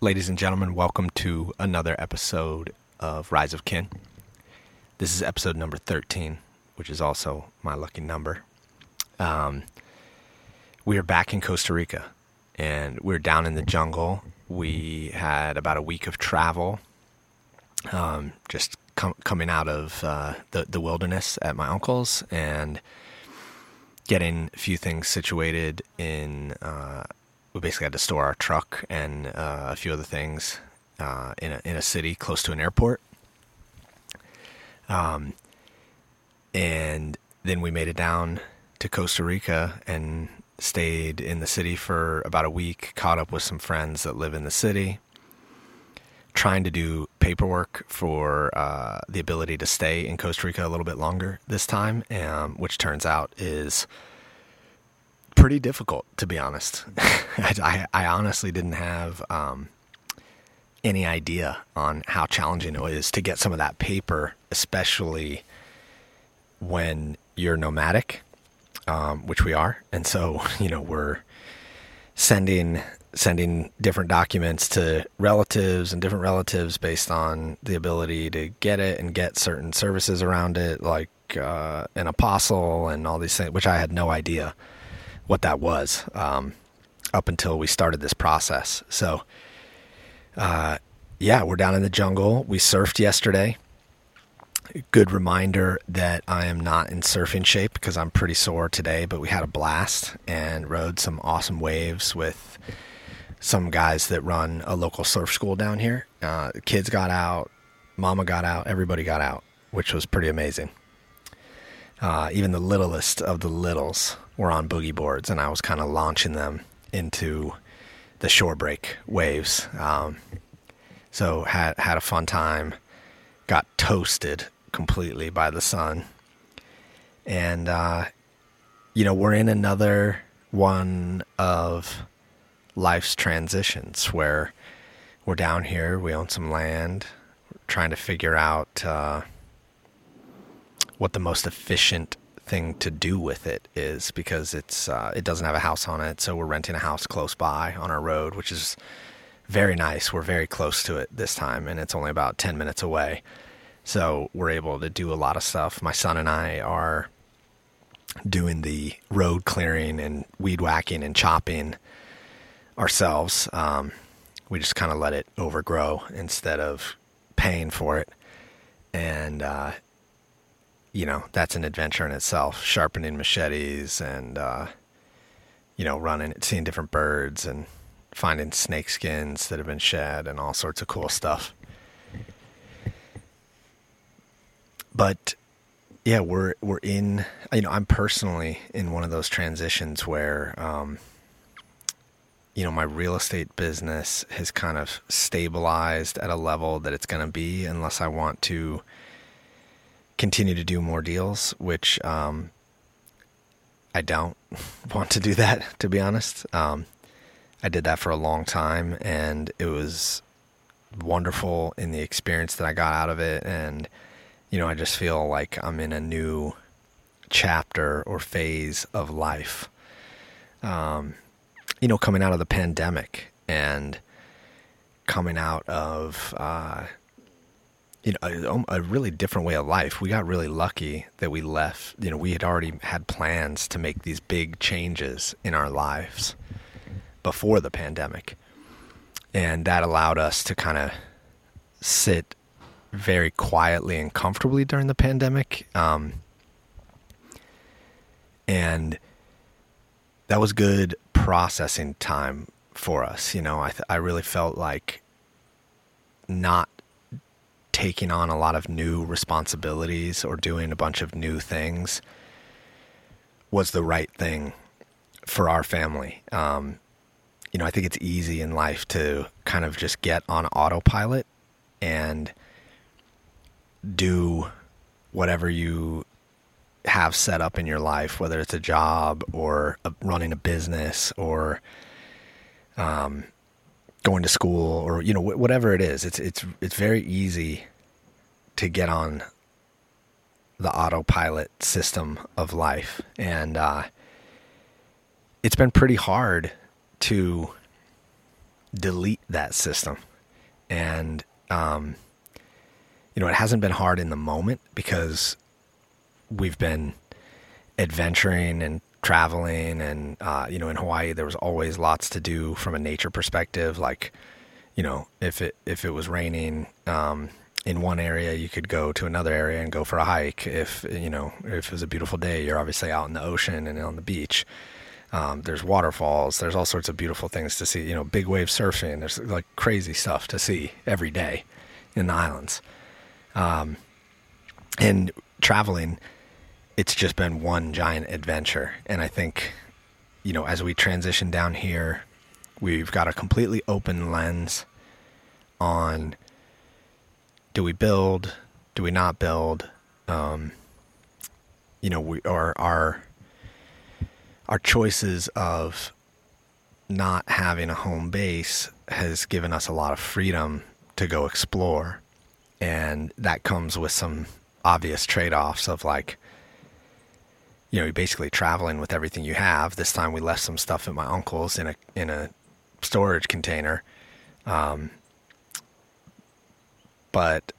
Ladies and gentlemen, welcome to another episode of Rise of Kin. This is episode number 13, which is also my lucky number. Um, we are back in Costa Rica and we're down in the jungle. We had about a week of travel, um, just com- coming out of uh, the, the wilderness at my uncle's and getting a few things situated in. Uh, we basically had to store our truck and uh, a few other things uh, in a in a city close to an airport. Um, and then we made it down to Costa Rica and stayed in the city for about a week. Caught up with some friends that live in the city. Trying to do paperwork for uh, the ability to stay in Costa Rica a little bit longer this time, um, which turns out is pretty difficult, to be honest. I, I, honestly didn't have um, any idea on how challenging it is to get some of that paper, especially when you're nomadic, um, which we are. And so, you know, we're sending sending different documents to relatives and different relatives based on the ability to get it and get certain services around it, like uh, an apostille and all these things, which I had no idea what that was um, up until we started this process. So, uh, yeah, we're down in the jungle. We surfed yesterday. Good reminder that I am not in surfing shape because I'm pretty sore today, but we had a blast and rode some awesome waves with some guys that run a local surf school down here. Uh, kids got out, mama got out, everybody got out, which was pretty amazing. Uh, even the littlest of the littles were on boogie boards, and I was kind of launching them into the shore break waves. Um, so had had a fun time. Got toasted completely by the sun, and uh, you know we're in another one of life's transitions where we're down here. We own some land. We're trying to figure out uh, what the most efficient thing to do with it is because it's uh, it doesn't have a house on it, so we're renting a house close by on our road, which is very nice. We're very close to it this time, and it's only about ten minutes away, so we're able to do a lot of stuff. My son and I are doing the road clearing and weed whacking and chopping ourselves. Um, we just kind of let it overgrow instead of paying for it, and uh, you know, that's an adventure in itself. Sharpening machetes and, uh, you know, running, seeing different birds and finding snake skins that have been shed and all sorts of cool stuff. But yeah, we're we're in. You know, I'm personally in one of those transitions where, um, you know, my real estate business has kind of stabilized at a level that it's going to be, unless I want to continue to do more deals, which um, I don't want to do that, to be honest. Um, I did that for a long time, and it was wonderful in the experience that I got out of it. And, you know, I just feel like I'm in a new chapter or phase of life. Um, you know, coming out of the pandemic and coming out of, uh, you know a, a, really different way of life. We got really lucky that we left. You know, we had already had plans to make these big changes in our lives before the pandemic, and that allowed us to kind of sit very quietly and comfortably during the pandemic. Um, and that was good processing time for us. You know, I th- I really felt like not taking on a lot of new responsibilities or doing a bunch of new things was the right thing for our family. Um, you know, I think it's easy in life to kind of just get on autopilot and do whatever you have set up in your life, whether it's a job or a, running a business or um, going to school or you know whatever it is it's it's it's very easy to get on the autopilot system of life and uh, it's been pretty hard to delete that system. And, um, you know, it hasn't been hard in the moment because we've been adventuring and traveling and uh, you know in Hawaii there was always lots to do from a nature perspective. Like you know if it if it was raining um, in one area you could go to another area and go for a hike. If you know if it was a beautiful day you're obviously out in the ocean and on the beach. Um, there's waterfalls. There's all sorts of beautiful things to see. You know big wave surfing. There's like crazy stuff to see every day in the islands. Um, and traveling it's just been one giant adventure. And I think, you know, as we transition down here, we've got a completely open lens on do we build, do we not build, um, you know, we or our our choices of not having a home base has given us a lot of freedom to go explore, and that comes with some obvious trade offs of like you know, you're basically traveling with everything you have. This time we left some stuff at my uncle's in a in a storage container. Um, but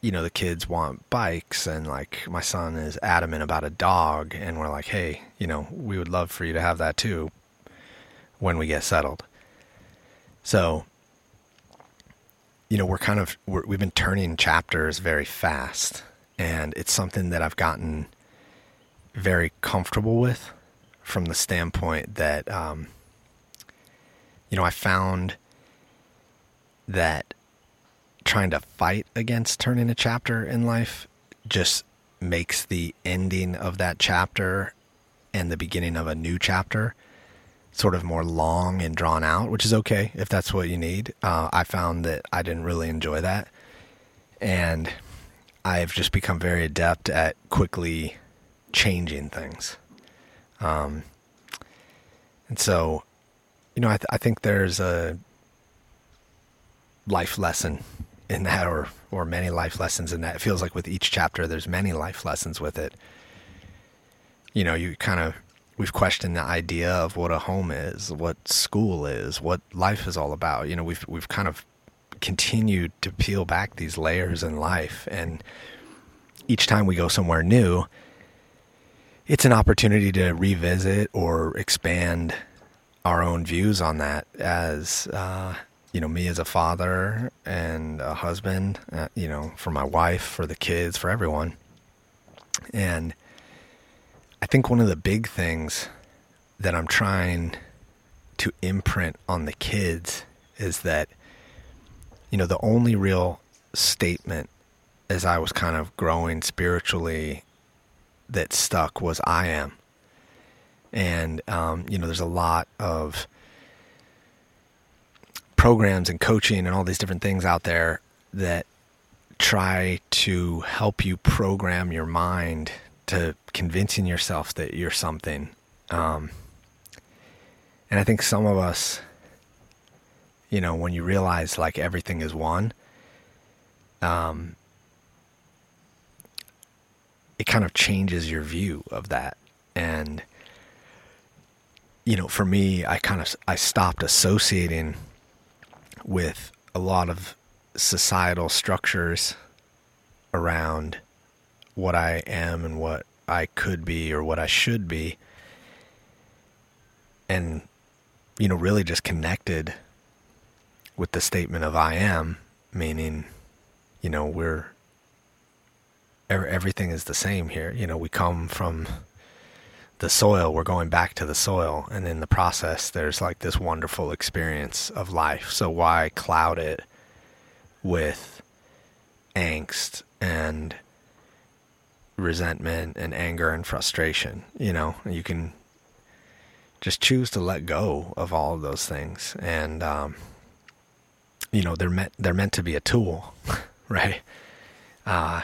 you know, the kids want bikes and like my son is adamant about a dog and we're like, "Hey, you know, we would love for you to have that too when we get settled." So, you know, we're kind of we have been turning chapters very fast and it's something that I've gotten very comfortable with from the standpoint that, um, you know, I found that trying to fight against turning a chapter in life just makes the ending of that chapter and the beginning of a new chapter sort of more long and drawn out, which is okay if that's what you need. Uh, I found that I didn't really enjoy that. And I've just become very adept at quickly changing things. Um, and so, you know, I, th- I think there's a life lesson in that, or or many life lessons in that. It feels like with each chapter, there's many life lessons with it. You know, you kind of we've questioned the idea of what a home is, what school is, what life is all about. You know, we've we've kind of continued to peel back these layers in life, and each time we go somewhere new, it's an opportunity to revisit or expand our own views on that as uh, you know me as a father and a husband uh, you know for my wife for the kids for everyone. And i think one of the big things that i'm trying to imprint on the kids is that you know the only real statement as i was kind of growing spiritually that stuck was I am. And, um, you know, there's a lot of programs and coaching and all these different things out there that try to help you program your mind to convincing yourself that you're something. Um, and I think some of us, you know, when you realize like everything is one, um, it kind of changes your view of that. And, you know, for me, I kind of, I stopped associating with a lot of societal structures around what I am and what I could be or what I should be. And, you know, really just connected with the statement of I am, meaning, you know, we're everything is the same here. You know, we come from the soil, we're going back to the soil, and in the process, there's like this wonderful experience of life. So why cloud it with angst and resentment and anger and frustration? You know, you can just choose to let go of all of those things, and um, you know, they're meant they're meant to be a tool, right? Uh,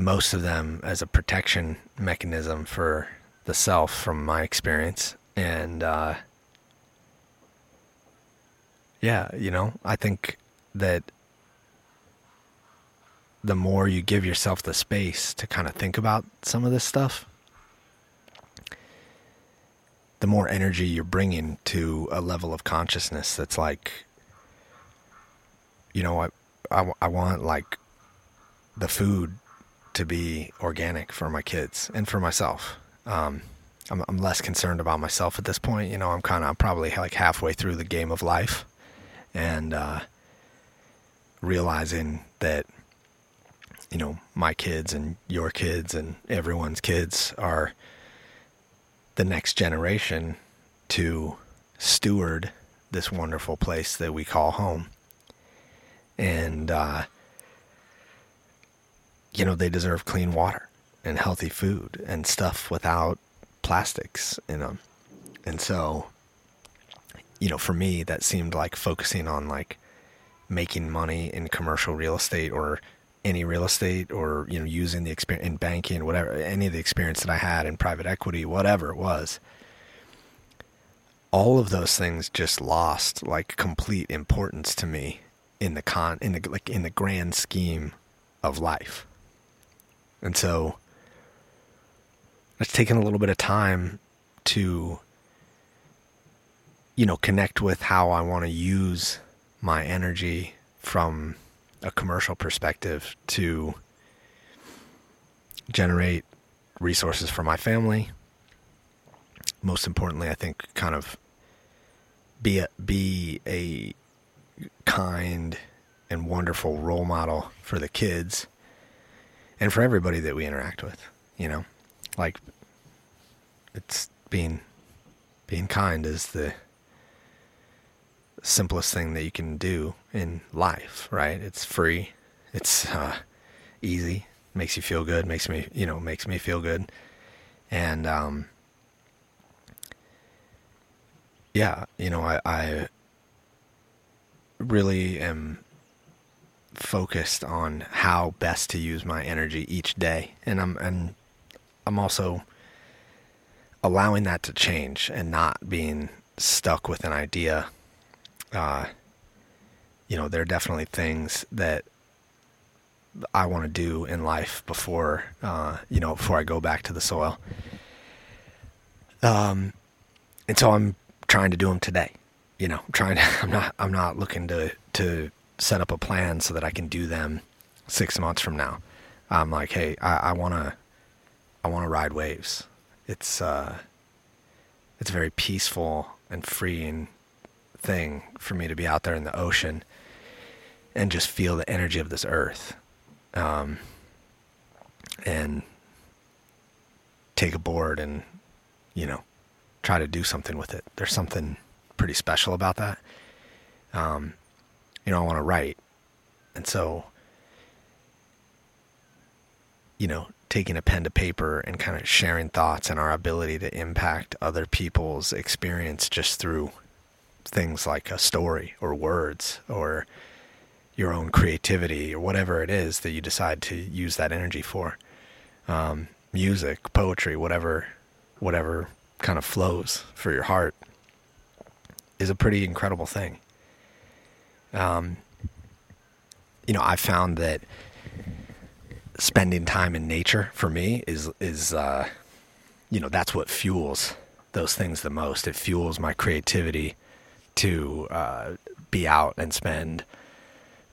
most of them as a protection mechanism for the self from my experience. And uh, yeah you know i think that the more you give yourself the space to kind of think about some of this stuff the more energy you're bringing to a level of consciousness that's like you know, I, I, I want like the food to be organic for my kids and for myself. Um, I'm, I'm less concerned about myself at this point. You know, I'm kind of probably like halfway through the game of life and uh, realizing that, you know, my kids and your kids and everyone's kids are the next generation to steward this wonderful place that we call home. And, uh, you know, they deserve clean water and healthy food and stuff without plastics in them. And so, you know, for me, that seemed like focusing on like making money in commercial real estate or any real estate or, you know, using the experience in banking, whatever, any of the experience that I had in private equity, whatever it was. All of those things just lost like complete importance to me in the con in the like in the grand scheme of life. And so it's taken a little bit of time to you know connect with how I want to use my energy from a commercial perspective to generate resources for my family. Most importantly, I think kind of be a, be a kind and wonderful role model for the kids and for everybody that we interact with, you know like it's being being kind is the simplest thing that you can do in life, right? It's free. It's uh, easy. Makes you feel good. Makes me, you know, makes me feel good. And um, yeah, you know, I, I really am focused on how best to use my energy each day, and I'm and I'm also allowing that to change and not being stuck with an idea. Uh, you know, there are definitely things that I want to do in life before, uh, you know, before I go back to the soil. Um, and so I'm trying to do them today. You know, I'm trying to, I'm not, I'm not looking to, to set up a plan so that I can do them six months from now. I'm like, hey, I, I want to, I want to ride waves. It's uh, it's a very peaceful and freeing thing for me to be out there in the ocean and just feel the energy of this earth, um, and take a board and you know try to do something with it. There's something pretty special about that. Um, you know, I want to write, and so you know, taking a pen to paper and kind of sharing thoughts and our ability to impact other people's experience just through things like a story or words or your own creativity or whatever it is that you decide to use that energy for. Um, music, poetry, whatever, whatever kind of flows for your heart is a pretty incredible thing. Um, you know, I found that spending time in nature for me is is uh, you know that's what fuels those things the most. It fuels my creativity to uh, be out and spend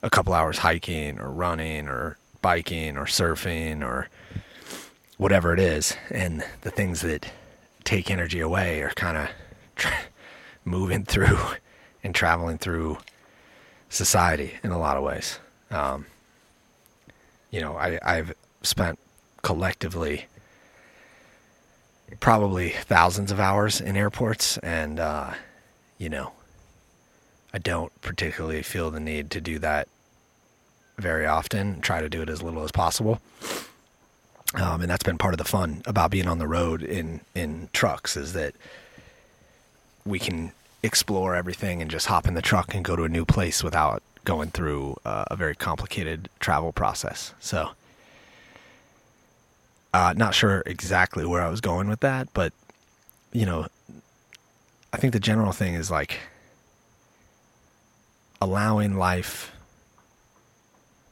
a couple hours hiking or running or biking or surfing or whatever it is. And the things that take energy away are kind of tra- moving through and traveling through society in a lot of ways. Um, you know, I, I've spent collectively probably thousands of hours in airports, and uh, you know, I don't particularly feel the need to do that very often. Try to do it as little as possible. Um, and that's been part of the fun about being on the road in in trucks is that we can explore everything and just hop in the truck and go to a new place without going through uh, a very complicated travel process. So, uh, not sure exactly where I was going with that, but you know, I think the general thing is like allowing life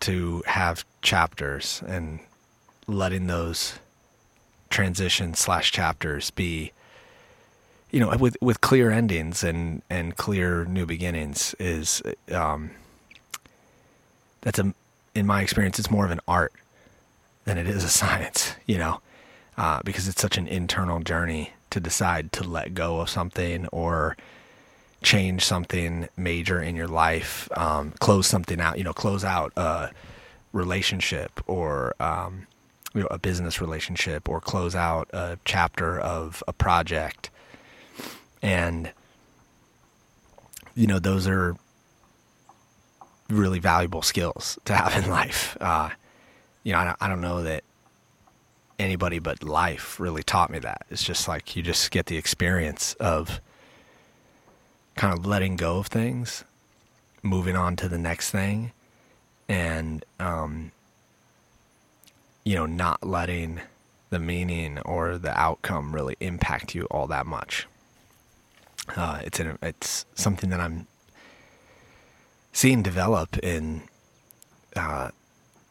to have chapters and letting those transition slash chapters be you know with with clear endings and and clear new beginnings is um that's a in my experience it's more of an art than it is a science you know? Uh, because it's such an internal journey to decide to let go of something or change something major in your life um, close something out you know close out a relationship or um, you know a business relationship or close out a chapter of a project and you know those are really valuable skills to have in life. Uh, you know, I don't, I don't know that anybody but life really taught me that. It's just like you just get the experience of kind of letting go of things, moving on to the next thing, and um, you know, not letting the meaning or the outcome really impact you all that much. Uh, it's an, it's something that I'm seeing develop in uh,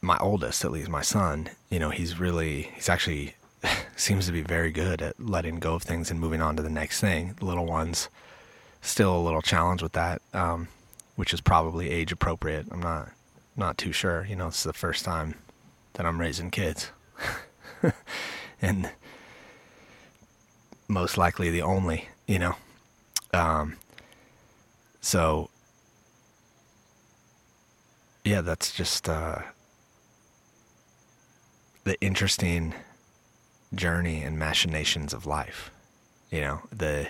my oldest, at least my son. You know, he's really he's actually seems to be very good at letting go of things and moving on to the next thing. The little ones still a little challenge with that, um, which is probably age appropriate. I'm not not too sure. You know, it's the first time that I'm raising kids, and most likely the only. You know, um, so yeah, that's just uh, the interesting journey and machinations of life. You know, the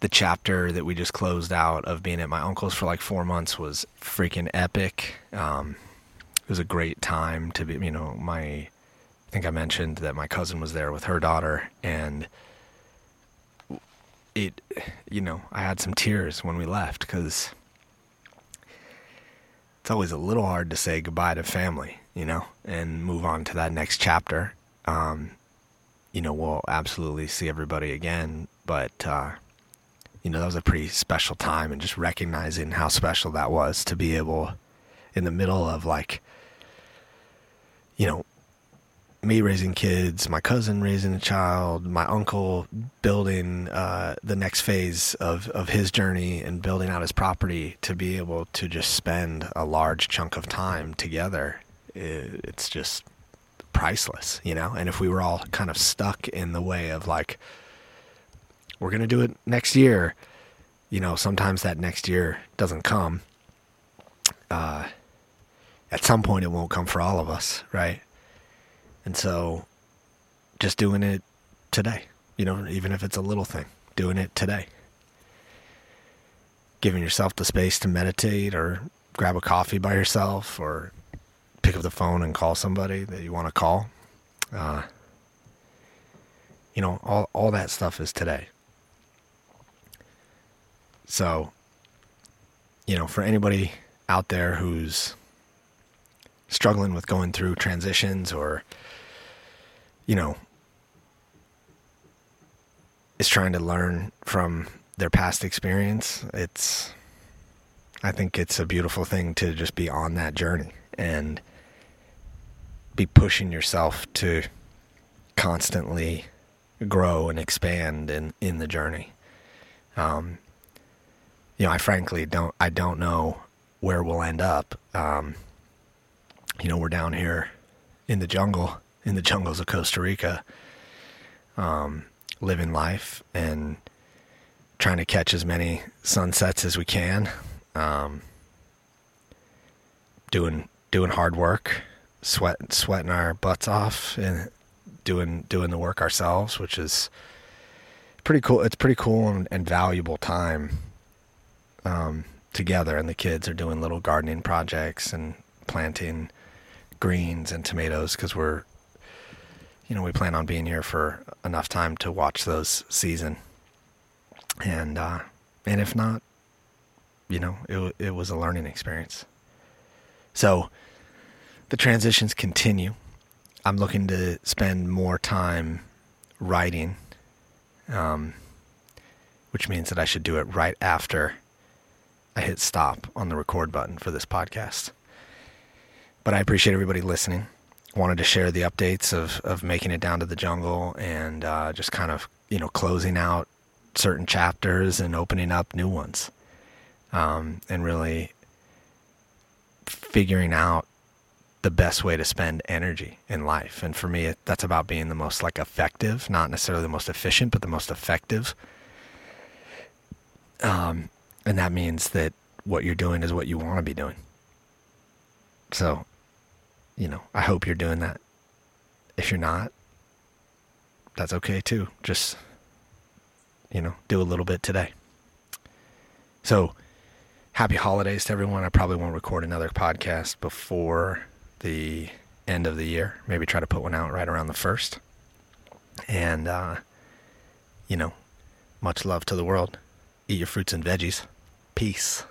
the chapter that we just closed out of being at my uncle's for like four months was freaking epic. Um, it was a great time to be. You know, my I think I mentioned that my cousin was there with her daughter, and it, you know, I had some tears when we left because it's always a little hard to say goodbye to family, you know, and move on to that next chapter. Um, you know, we'll absolutely see everybody again, but, uh, you know, that was a pretty special time and just recognizing how special that was to be able in the middle of like, you know, me raising kids, my cousin raising a child, my uncle building uh, the next phase of, of his journey and building out his property to be able to just spend a large chunk of time together. It's just priceless, you know? And if we were all kind of stuck in the way of like, we're going to do it next year, you know, sometimes that next year doesn't come. Uh, at some point, it won't come for all of us, right? And so just doing it today, you know, even if it's a little thing, doing it today. Giving yourself the space to meditate or grab a coffee by yourself or pick up the phone and call somebody that you want to call. Uh, you know, all, all that stuff is today. So, you know, for anybody out there who's struggling with going through transitions or you know, is trying to learn from their past experience, it's I think it's a beautiful thing to just be on that journey and be pushing yourself to constantly grow and expand in, in the journey. Um, you know, I frankly don't I don't know where we'll end up. Um, you know, we're down here in the jungle in the jungles of Costa Rica, um, living life and trying to catch as many sunsets as we can. Um, doing doing hard work, sweat sweating our butts off, and doing doing the work ourselves, which is pretty cool. It's pretty cool and, and valuable time um, together. And the kids are doing little gardening projects and planting greens and tomatoes because we're you know, we plan on being here for enough time to watch those season. And uh, and if not, you know, it it was a learning experience. So the transitions continue. I'm looking to spend more time writing, um, which means that I should do it right after I hit stop on the record button for this podcast. But I appreciate everybody listening wanted to share the updates of, of making it down to the jungle and uh, just kind of you know closing out certain chapters and opening up new ones um, and really figuring out the best way to spend energy in life. And for me, that's about being the most like effective, not necessarily the most efficient, but the most effective. Um, and that means that what you're doing is what you want to be doing. So, you know, I hope you're doing that. If you're not, that's okay too. Just, you know, do a little bit today. So, happy holidays to everyone. I probably won't record another podcast before the end of the year. Maybe try to put one out right around the first. And, uh, you know, much love to the world. Eat your fruits and veggies. Peace.